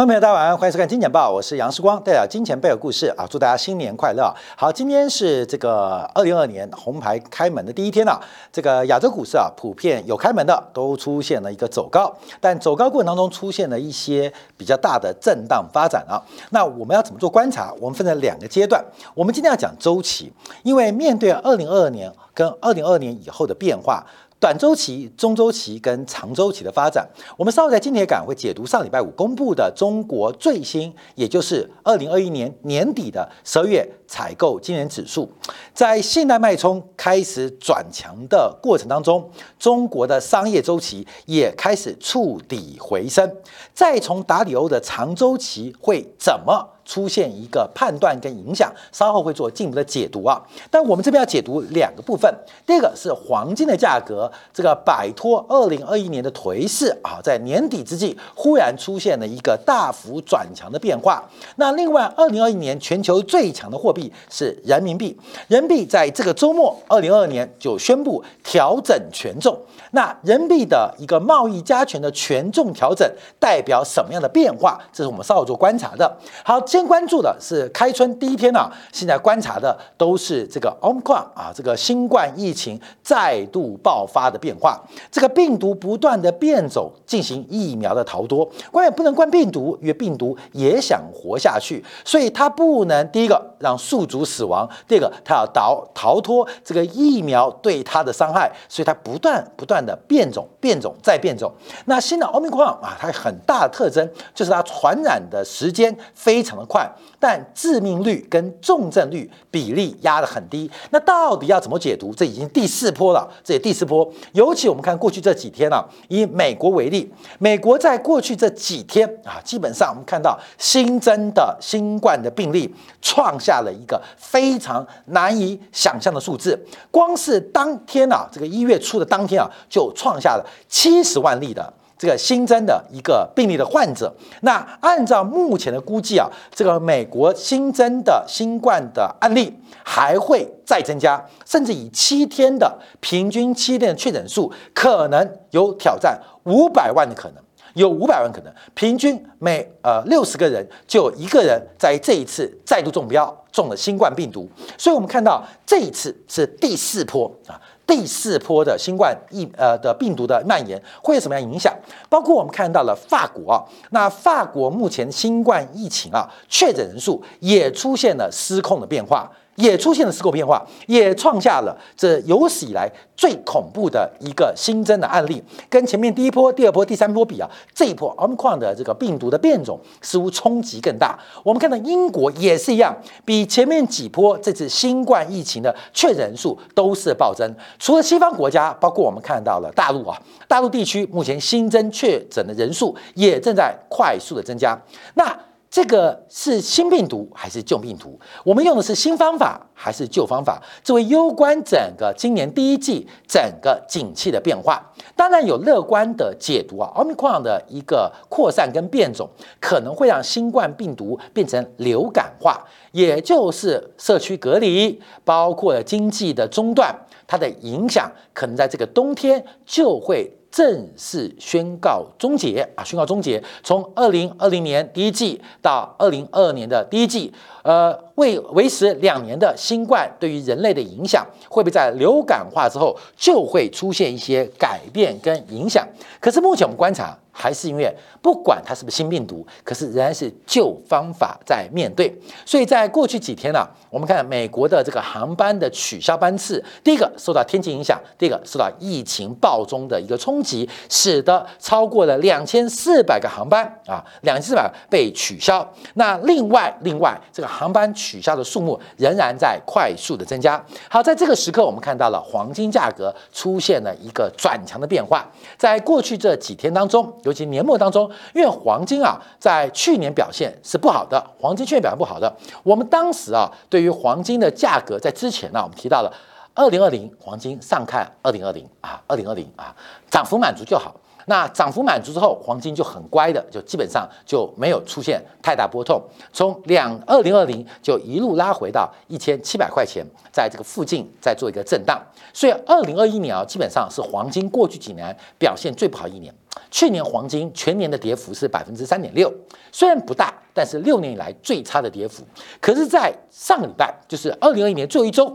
众朋友，大家晚上，欢迎收看《金钱报》，我是杨世光，带来金钱背后故事啊，祝大家新年快乐。好，今天是这个二零二二年红牌开门的第一天啊，这个亚洲股市啊，普遍有开门的都出现了一个走高，但走高过程当中出现了一些比较大的震荡发展啊。那我们要怎么做观察？我们分成两个阶段，我们今天要讲周期，因为面对二零二二年跟二零二二年以后的变化。短周期、中周期跟长周期的发展，我们稍后在金铁杆会解读上礼拜五公布的中国最新，也就是二零二一年年底的十二月采购经理指数，在信贷脉冲开始转强的过程当中，中国的商业周期也开始触底回升。再从达里欧的长周期会怎么？出现一个判断跟影响，稍后会做进一步的解读啊。但我们这边要解读两个部分，第一个是黄金的价格，这个摆脱二零二一年的颓势啊，在年底之际忽然出现了一个大幅转强的变化。那另外，二零二一年全球最强的货币币是人民币，人民币在这个周末二零二二年就宣布调整权重。那人民币的一个贸易加权的权重调整代表什么样的变化？这是我们稍后做观察的。好，先关注的是开春第一天呢，现在观察的都是这个 Omicron 啊，这个新冠疫情再度爆发的变化。这个病毒不断的变种，进行疫苗的逃脱。关键不能关病毒，因为病毒也想活下去，所以它不能第一个让宿主死亡，第二个它要逃逃脱这个疫苗对它的伤害，所以它不断不断。的变种、变种再变种，那新的奥密克戎啊，它很大的特征就是它传染的时间非常的快，但致命率跟重症率比例压得很低。那到底要怎么解读？这已经第四波了，这也第四波。尤其我们看过去这几天啊，以美国为例，美国在过去这几天啊，基本上我们看到新增的新冠的病例创下了一个非常难以想象的数字。光是当天啊，这个一月初的当天啊。就创下了七十万例的这个新增的一个病例的患者。那按照目前的估计啊，这个美国新增的新冠的案例还会再增加，甚至以七天的平均七天的确诊数，可能有挑战五百万的可能，有五百万可能，平均每呃六十个人就一个人在这一次再度中标中了新冠病毒。所以我们看到这一次是第四波啊。第四波的新冠疫呃的病毒的蔓延会有什么样影响？包括我们看到了法国啊，那法国目前新冠疫情啊确诊人数也出现了失控的变化。也出现了失控变化，也创下了这有史以来最恐怖的一个新增的案例。跟前面第一波、第二波、第三波比啊，这一波 Omicron 的这个病毒的变种似乎冲击更大。我们看到英国也是一样，比前面几波这次新冠疫情的确诊人数都是暴增。除了西方国家，包括我们看到了大陆啊，大陆地区目前新增确诊的人数也正在快速的增加。那这个是新病毒还是旧病毒？我们用的是新方法还是旧方法？作为攸关整个今年第一季整个景气的变化，当然有乐观的解读啊。奥密克戎的一个扩散跟变种，可能会让新冠病毒变成流感化，也就是社区隔离，包括经济的中断，它的影响可能在这个冬天就会。正式宣告终结啊！宣告终结，从二零二零年第一季到二零二二年的第一季，呃，为维持两年的新冠对于人类的影响，会不会在流感化之后就会出现一些改变跟影响？可是目前我们观察。还是因为不管它是不是新病毒，可是仍然是旧方法在面对。所以在过去几天呢，我们看美国的这个航班的取消班次，第一个受到天气影响，第二个受到疫情暴中的一个冲击，使得超过了两千四百个航班啊，两千四百被取消。那另外另外这个航班取取消的数目仍然在快速的增加。好，在这个时刻，我们看到了黄金价格出现了一个转强的变化。在过去这几天当中。尤其年末当中，因为黄金啊，在去年表现是不好的，黄金去年表现不好的。我们当时啊，对于黄金的价格，在之前呢，我们提到了二零二零黄金上看二零二零啊，二零二零啊，涨幅满足就好。那涨幅满足之后，黄金就很乖的，就基本上就没有出现太大波动，从两二零二零就一路拉回到一千七百块钱，在这个附近再做一个震荡。所以二零二一年啊，基本上是黄金过去几年表现最不好一年。去年黄金全年的跌幅是百分之三点六，虽然不大，但是六年以来最差的跌幅。可是，在上个礼拜，就是二零二一年最后一周。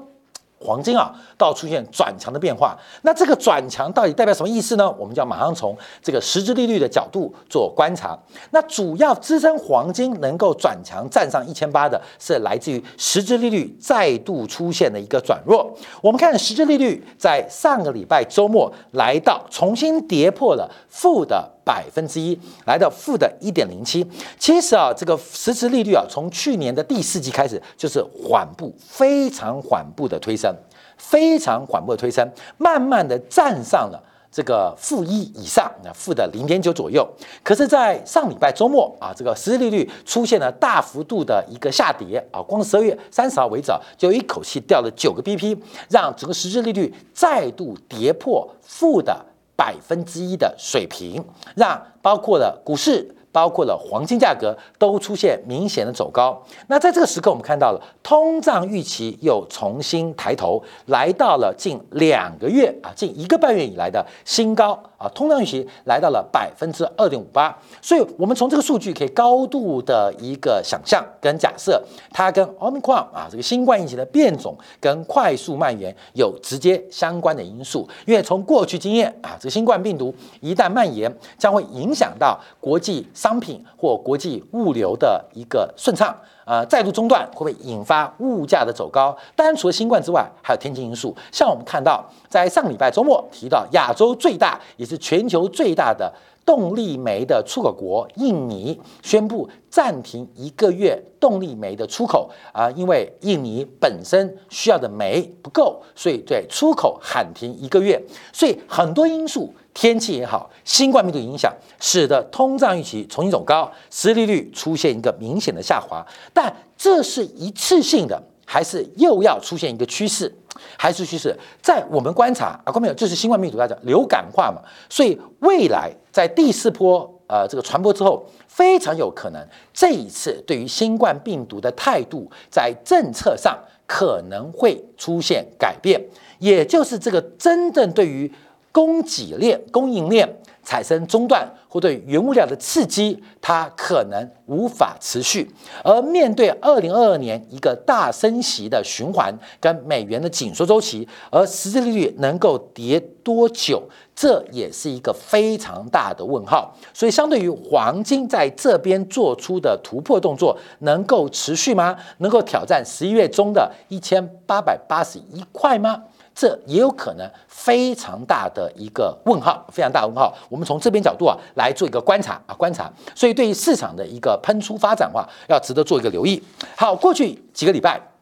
黄金啊，到出现转强的变化，那这个转强到底代表什么意思呢？我们就要马上从这个实质利率的角度做观察。那主要支撑黄金能够转强站上一千八的，是来自于实质利率再度出现的一个转弱。我们看实质利率在上个礼拜周末来到重新跌破了负的。百分之一来到负的一点零七，其实啊，这个实质利率啊，从去年的第四季开始就是缓步、非常缓步的推升，非常缓步的推升，慢慢的站上了这个负一以上，那负的零点九左右。可是，在上礼拜周末啊，这个实质利率出现了大幅度的一个下跌啊，光十二月三十号为止啊，就一口气掉了九个 BP，让整个实质利率再度跌破负的。百分之一的水平，让包括了股市，包括了黄金价格都出现明显的走高。那在这个时刻，我们看到了通胀预期又重新抬头，来到了近两个月啊，近一个半月以来的新高。啊，通胀预期来到了百分之二点五八，所以我们从这个数据可以高度的一个想象跟假设，它跟 Omicron 啊这个新冠疫情的变种跟快速蔓延有直接相关的因素。因为从过去经验啊，这个新冠病毒一旦蔓延，将会影响到国际商品或国际物流的一个顺畅。呃，再度中断会不会引发物价的走高？当然，除了新冠之外，还有天气因素。像我们看到，在上礼拜周末提到，亚洲最大也是全球最大的动力煤的出口国印尼宣布暂停一个月动力煤的出口啊，因为印尼本身需要的煤不够，所以对出口喊停一个月。所以很多因素。天气也好，新冠病毒影响，使得通胀预期重新走高，实利率出现一个明显的下滑。但这是一次性的，还是又要出现一个趋势？还是趋势？在我们观察啊，观众朋友，这是新冠病毒大家流感化嘛？所以未来在第四波呃这个传播之后，非常有可能这一次对于新冠病毒的态度，在政策上可能会出现改变，也就是这个真正对于。供给链、供应链产生中断，或对原物料的刺激，它可能无法持续。而面对二零二二年一个大升息的循环，跟美元的紧缩周期，而实际利率能够跌多久，这也是一个非常大的问号。所以，相对于黄金在这边做出的突破动作，能够持续吗？能够挑战十一月中的一千八百八十一块吗？这也有可能非常大的一个问号，非常大的问号。我们从这边角度啊来做一个观察啊观察，所以对于市场的一个喷出发展的话，要值得做一个留意。好，过去几个礼拜。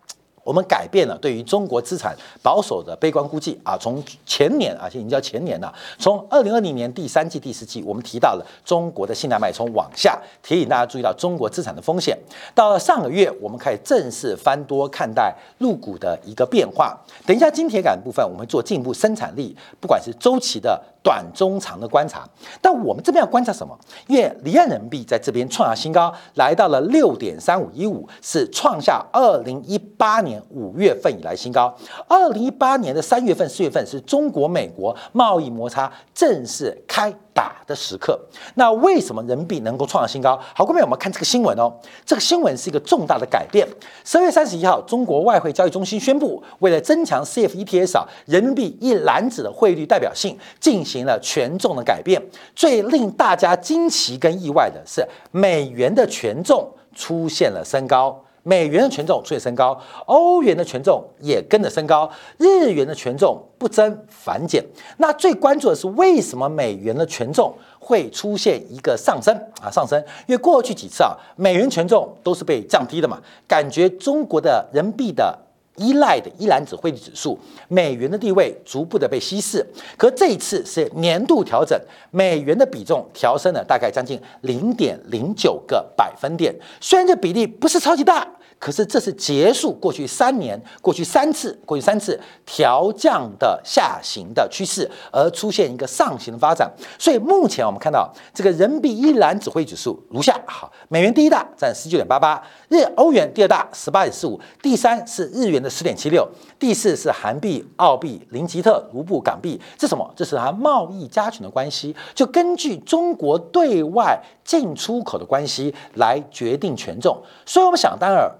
我们改变了对于中国资产保守的悲观估计啊，从前年啊，现在已经叫前年了，从二零二零年第三季、第四季，我们提到了中国的信贷脉冲往下，提醒大家注意到中国资产的风险。到了上个月，我们开始正式翻多看待入股的一个变化。等一下，金铁杆部分我们做进一步生产力，不管是周期的。短中长的观察，但我们这边要观察什么？因为离岸人民币在这边创下新高，来到了六点三五一五，是创下二零一八年五月份以来新高。二零一八年的三月份、四月份是中国美国贸易摩擦正式开打的时刻。那为什么人民币能够创新高？好，各位，我们看这个新闻哦。这个新闻是一个重大的改变。十月三十一号，中国外汇交易中心宣布，为了增强 CFETS 啊人民币一篮子的汇率代表性，进。行了权重的改变，最令大家惊奇跟意外的是，美元的权重出现了升高，美元的权重出现升高，欧元的权重也跟着升高，日元的权重不增反减。那最关注的是，为什么美元的权重会出现一个上升啊？上升，因为过去几次啊，美元权重都是被降低的嘛，感觉中国的人民币的。依赖的一篮子汇率指数，美元的地位逐步的被稀释。可这一次是年度调整，美元的比重调升了大概将近零点零九个百分点。虽然这比例不是超级大，可是这是结束过去三年、过去三次、过去三次调降的下行的趋势，而出现一个上行的发展。所以目前我们看到这个人民币一篮子汇指数如下：好，美元第一大占十九点八八，日欧元第二大十八点四五，第三是日元的十点七六，第四是韩币、澳币、林吉特、卢布、港币。这什么？这是它贸易加权的关系，就根据中国对外进出口的关系来决定权重。所以我们想当然。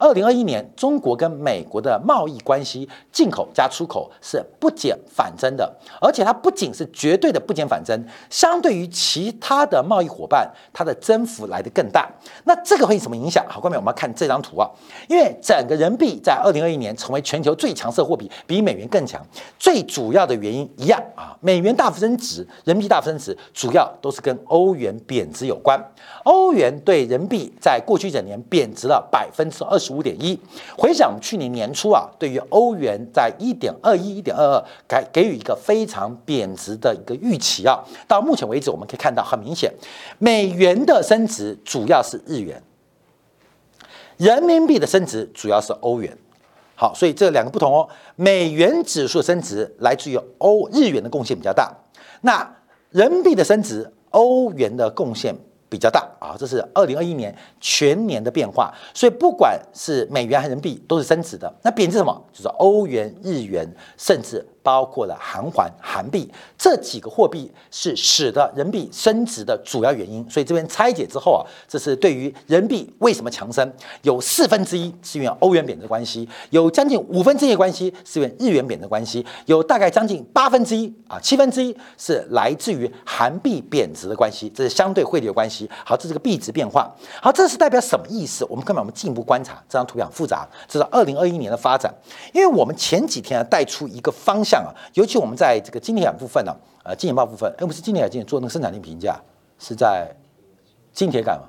二零二一年，中国跟美国的贸易关系，进口加出口是不减反增的，而且它不仅是绝对的不减反增，相对于其他的贸易伙伴，它的增幅来得更大。那这个会有什么影响？好，下面我们要看这张图啊，因为整个人民币在二零二一年成为全球最强势货币，比美元更强。最主要的原因一样啊，美元大幅升值，人民币大幅升值，主要都是跟欧元贬值有关。欧元对人民币在过去一整年贬值了百分之二十。五点一，回想去年年初啊，对于欧元在一点二一、一点二二，给给予一个非常贬值的一个预期啊。到目前为止，我们可以看到很明显，美元的升值主要是日元，人民币的升值主要是欧元。好，所以这两个不同哦。美元指数升值来自于欧日元的贡献比较大，那人民币的升值，欧元的贡献。比较大啊，这是二零二一年全年的变化，所以不管是美元还是人民币都是升值的。那贬值什么？就是欧元、日元，甚至。包括了韩环、韩币这几个货币是使得人民币升值的主要原因。所以这边拆解之后啊，这是对于人民币为什么强升，有四分之一是因为欧元贬值关系，有将近五分之一的关系是因为日元贬值关系，有大概将近八分之一啊七分之一是来自于韩币贬值的关系，这是相对汇率的关系。好，这是个币值变化。好，这是代表什么意思？我们根本我们进一步观察这张图表复杂，这是二零二一年的发展。因为我们前几天啊带出一个方向。像啊，尤其我们在这个金铁杆部分呢，呃，金钱豹部分，哎，不是金铁杆，今天做那个生产力评价是在金铁杆嘛？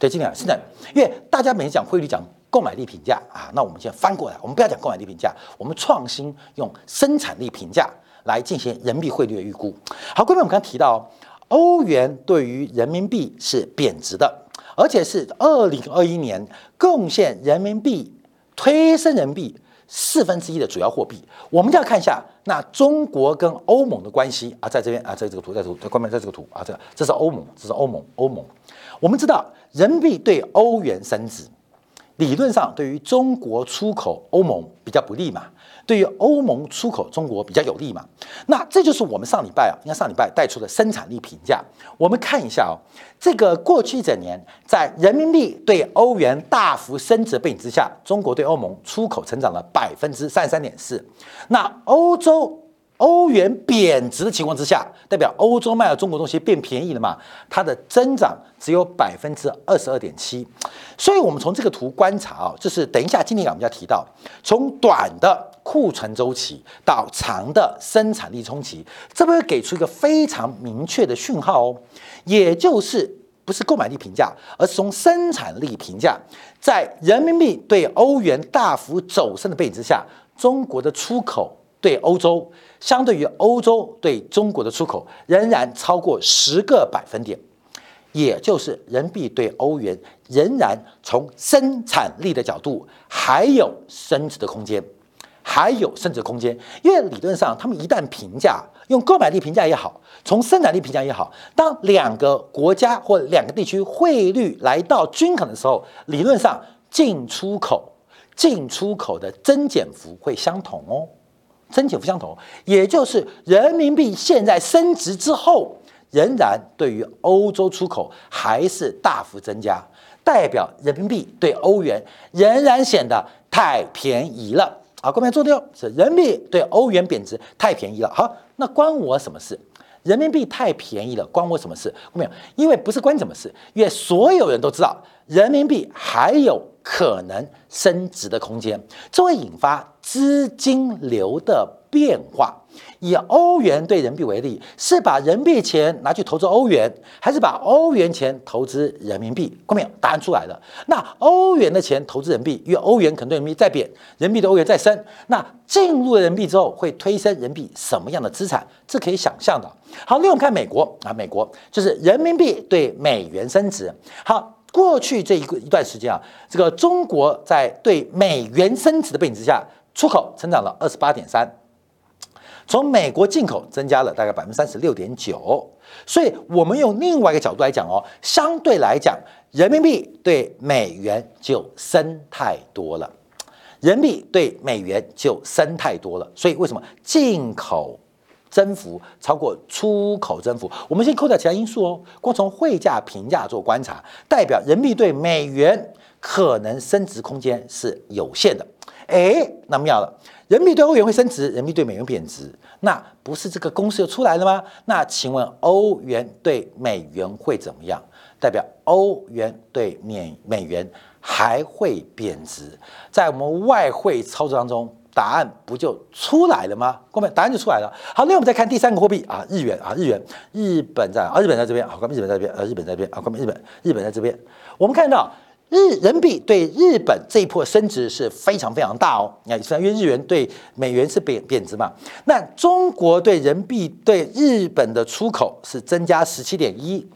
对，金铁杆生产，因为大家每次讲汇率讲购买力评价啊，那我们先翻过来，我们不要讲购买力评价，我们创新用生产力评价来进行人民币汇率的预估。好，各位，我们刚提到欧元对于人民币是贬值的，而且是二零二一年贡献人民币推升人民币。四分之一的主要货币，我们就要看一下那中国跟欧盟的关系啊，在这边啊，在这个图，在图，在关面，在这个图啊，这这是欧盟，这是欧盟，欧盟。我们知道人民币对欧元升值，理论上对于中国出口欧盟比较不利嘛。对于欧盟出口中国比较有利嘛？那这就是我们上礼拜啊，应该上礼拜带出的生产力评价。我们看一下哦，这个过去一整年，在人民币对欧元大幅升值背景之下，中国对欧盟出口成长了百分之三十三点四。那欧洲欧元贬值的情况之下，代表欧洲卖了中国东西变便宜了嘛？它的增长只有百分之二十二点七。所以，我们从这个图观察啊，就是等一下今天我们要提到，从短的。库存周期到长的生产力冲击，这会给出一个非常明确的讯号哦，也就是不是购买力评价，而是从生产力评价，在人民币对欧元大幅走升的背景之下，中国的出口对欧洲，相对于欧洲对中国的出口，仍然超过十个百分点，也就是人民币对欧元仍然从生产力的角度还有升值的空间。还有升值空间，因为理论上，他们一旦评价用购买力评价也好，从生产力评价也好，当两个国家或两个地区汇率来到均衡的时候，理论上进出口进出口的增减幅会相同哦，增减幅相同，也就是人民币现在升值之后，仍然对于欧洲出口还是大幅增加，代表人民币对欧元仍然显得太便宜了。好，后面做掉是人民币对欧元贬值太便宜了。好，那关我什么事？人民币太便宜了，关我什么事？没有，因为不是关什么事，因为所有人都知道人民币还有可能升值的空间，这会引发资金流的变化。以欧元对人民币为例，是把人民币钱拿去投资欧元，还是把欧元钱投资人民币？后面答案出来了。那欧元的钱投资人民币，因为欧元可能对人民币在贬，人民币对欧元在升。那进入了人民币之后，会推升人民币什么样的资产？这可以想象的。好，另外看美国啊，美国就是人民币对美元升值。好。过去这一个一段时间啊，这个中国在对美元升值的背景之下，出口增长了二十八点三，从美国进口增加了大概百分之三十六点九。所以，我们用另外一个角度来讲哦，相对来讲，人民币对美元就升太多了，人民币对美元就升太多了。所以，为什么进口增幅超过出口增幅？我们先扣掉其他因素哦，光从汇价评价做观察，代表人民币对美元可能升值空间是有限的。哎，那妙了，人民币对欧元会升值，人民币对美元贬值。那不是这个公式就出来了吗？那请问欧元对美元会怎么样？代表欧元对美美元还会贬值？在我们外汇操作当中，答案不就出来了吗？各位，答案就出来了。好，那我们再看第三个货币啊，日元啊，日元，日本在啊，日本在这边，啊，日本在这边，啊，日本在这边，啊，日本，日本在这边，我们看到。日人民币对日本这一波升值是非常非常大哦，你看，因为日元对美元是贬贬值嘛，那中国对人民币对日本的出口是增加十七点一，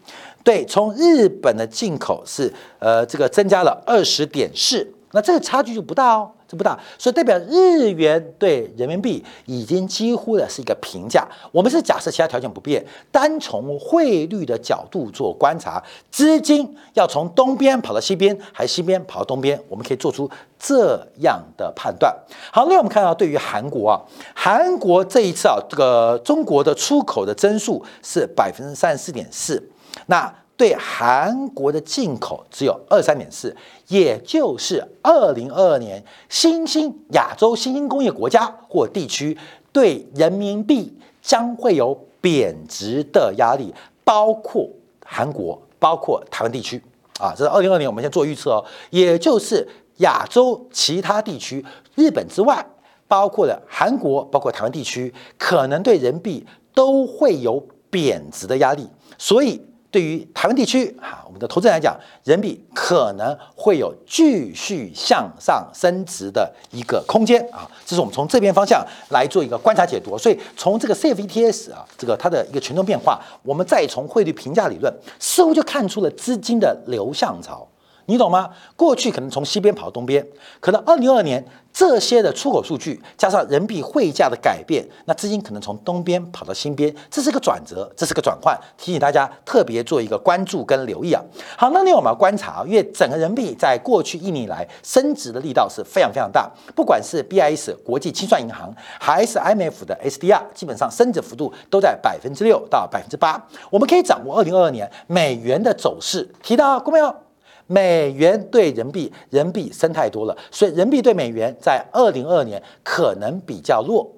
对从日本的进口是呃这个增加了二十点四，那这个差距就不大哦。这不大，所以代表日元对人民币已经几乎的是一个平价。我们是假设其他条件不变，单从汇率的角度做观察，资金要从东边跑到西边，还是西边跑到东边，我们可以做出这样的判断。好，那我们看到对于韩国啊，韩国这一次啊，这个中国的出口的增速是百分之三十四点四，那。对韩国的进口只有二三点四，也就是二零二二年新兴亚洲新兴工业国家或地区对人民币将会有贬值的压力，包括韩国，包括台湾地区啊，这是二零二年我们先做预测哦，也就是亚洲其他地区，日本之外，包括了韩国，包括台湾地区，可能对人民币都会有贬值的压力，所以。对于台湾地区哈，我们的投资人来讲，人民币可能会有继续向上升值的一个空间啊，这是我们从这边方向来做一个观察解读。所以从这个 CFETS 啊，这个它的一个权重变化，我们再从汇率评价理论，似乎就看出了资金的流向潮。你懂吗？过去可能从西边跑到东边，可能二零二二年这些的出口数据加上人民币汇价的改变，那资金可能从东边跑到西边，这是个转折，这是个转换，提醒大家特别做一个关注跟留意啊。好，那另外我们要观察，因为整个人民币在过去一年以来升值的力道是非常非常大，不管是 BIS 国际清算银行还是 IMF 的 SDR，基本上升值幅度都在百分之六到百分之八。我们可以掌握二零二二年美元的走势，提到过没有？美元对人民币，人民币升太多了，所以人民币对美元在二零二二年可能比较弱，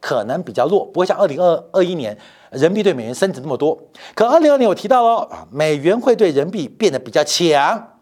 可能比较弱，不会像二零二二一年人民币对美元升值那么多。可二零二年我提到了啊，美元会对人民币变得比较强，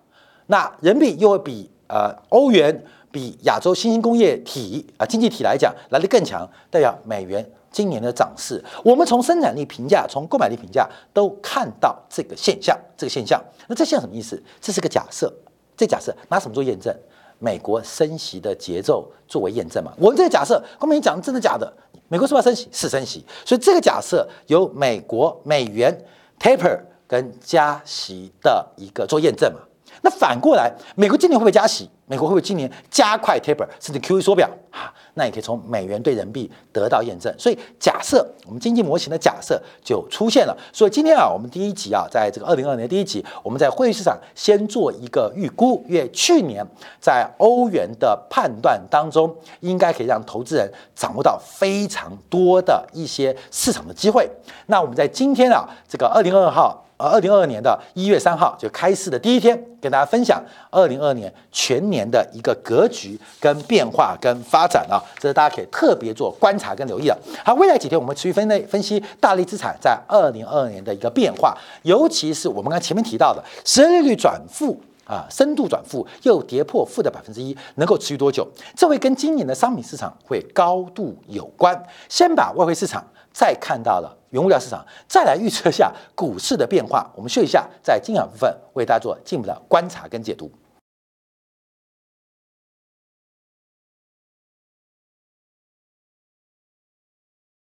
那人民币又会比呃欧元、比亚洲新兴工业体啊经济体来讲来的更强，代表美元。今年的涨势，我们从生产力评价、从购买力评价都看到这个现象。这个现象，那这现象什么意思？这是个假设。这假设拿什么做验证？美国升息的节奏作为验证嘛？我们这个假设，光明讲真的假的？美国是不是升息？是升息。所以这个假设由美国美元 taper 跟加息的一个做验证嘛？那反过来，美国今年会不会加息？美国会不会今年加快 taper 甚至 QE 缩表？哈，那也可以从美元对人民币得到验证。所以假设我们经济模型的假设就出现了。所以今天啊，我们第一集啊，在这个二零二二年第一集，我们在汇率市场先做一个预估，因为去年在欧元的判断当中，应该可以让投资人掌握到非常多的一些市场的机会。那我们在今天啊，这个二零二二号。而二零二二年的一月三号就开市的第一天，跟大家分享二零二二年全年的一个格局跟变化跟发展啊，这是大家可以特别做观察跟留意的。好，未来几天我们持续分类分析大类资产在二零二二年的一个变化，尤其是我们刚前面提到的实利率转负啊，深度转负又跌破负的百分之一，能够持续多久？这会跟今年的商品市场会高度有关。先把外汇市场。再看到了原物料市场，再来预测下股市的变化。我们休息一下，在精选部分为大家做进一步的观察跟解读。